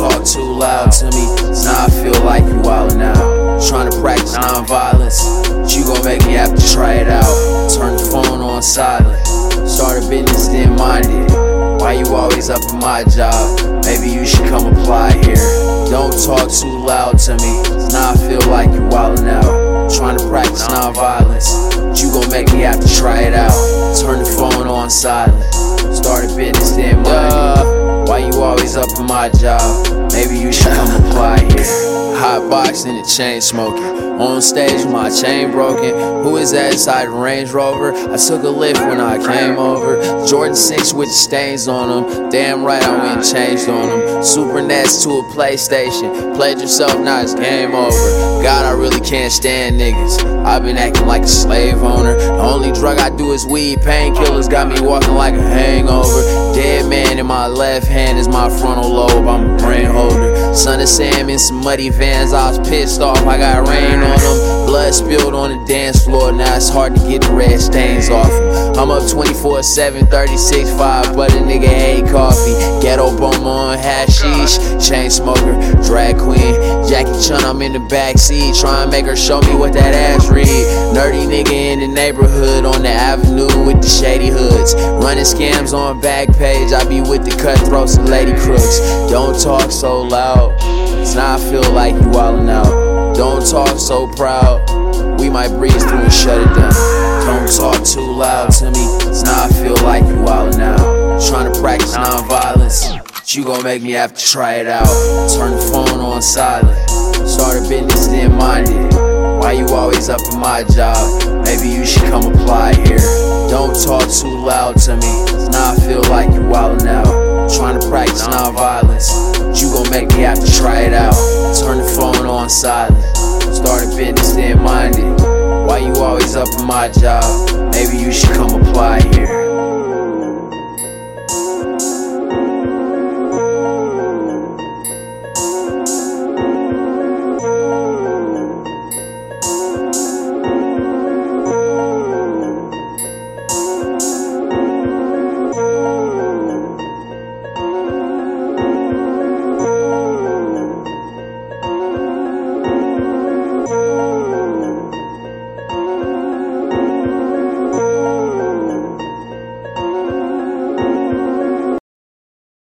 loud to me. Now I feel like you wildin' out. Trying to practice non-violence, but you gon' make me have to try it out. Turn the phone on silent. Start a business, then mind it. Why you always up in my job? Maybe you should come apply here. Don't talk too loud to me. Now I feel like you wildin' out. Trying to practice non-violence, but you gon' make me have to try it out. Turn the phone on silent. Start a business, then mind it. Always up in my job? Maybe you should come apply here. Hot boxing and chain smoking. On stage, my chain broken. Who is that inside the Range Rover? I took a lift when I came over. Jordan 6 with the stains on them. Damn right, I went changed on them. Super NES to a PlayStation. Played yourself, now it's game over. God, I really can't stand niggas. I've been acting like a slave owner. The drug I do is weed. Painkillers got me walking like a hangover. Dead man in my left hand is my frontal lobe. I'm a brain holder. Son of Sam in some muddy vans. I was pissed off. I got rain on them. Blood spilled on it's hard to get the red stains off. I'm up 24 7, 36 5. But a nigga ain't coffee. Ghetto bomb on hashish. Chain smoker, drag queen. Jackie Chun, I'm in the backseat. Trying to make her show me what that ass read. Nerdy nigga in the neighborhood on the avenue with the shady hoods. Running scams on Backpage. I be with the cutthroats and lady crooks. Don't talk so loud. Cause now I feel like you wildin' out. Don't talk so proud. We might breeze through and shut it down. Don't talk too loud to me. Cause now I feel like you wildin' now. Trying to practice non-violence. But you gon' make me have to try it out. Turn the phone on silent. Start a business, then mind it. Why you always up in my job? Maybe you should come apply here. Don't talk too loud to me. Cause now I feel like you wildin' now. Trying to practice non-violence. But you gon' make me have to try it out. Turn the phone on silent. Start a business, then mind it. Why you always up in my job? Maybe you should come apply here.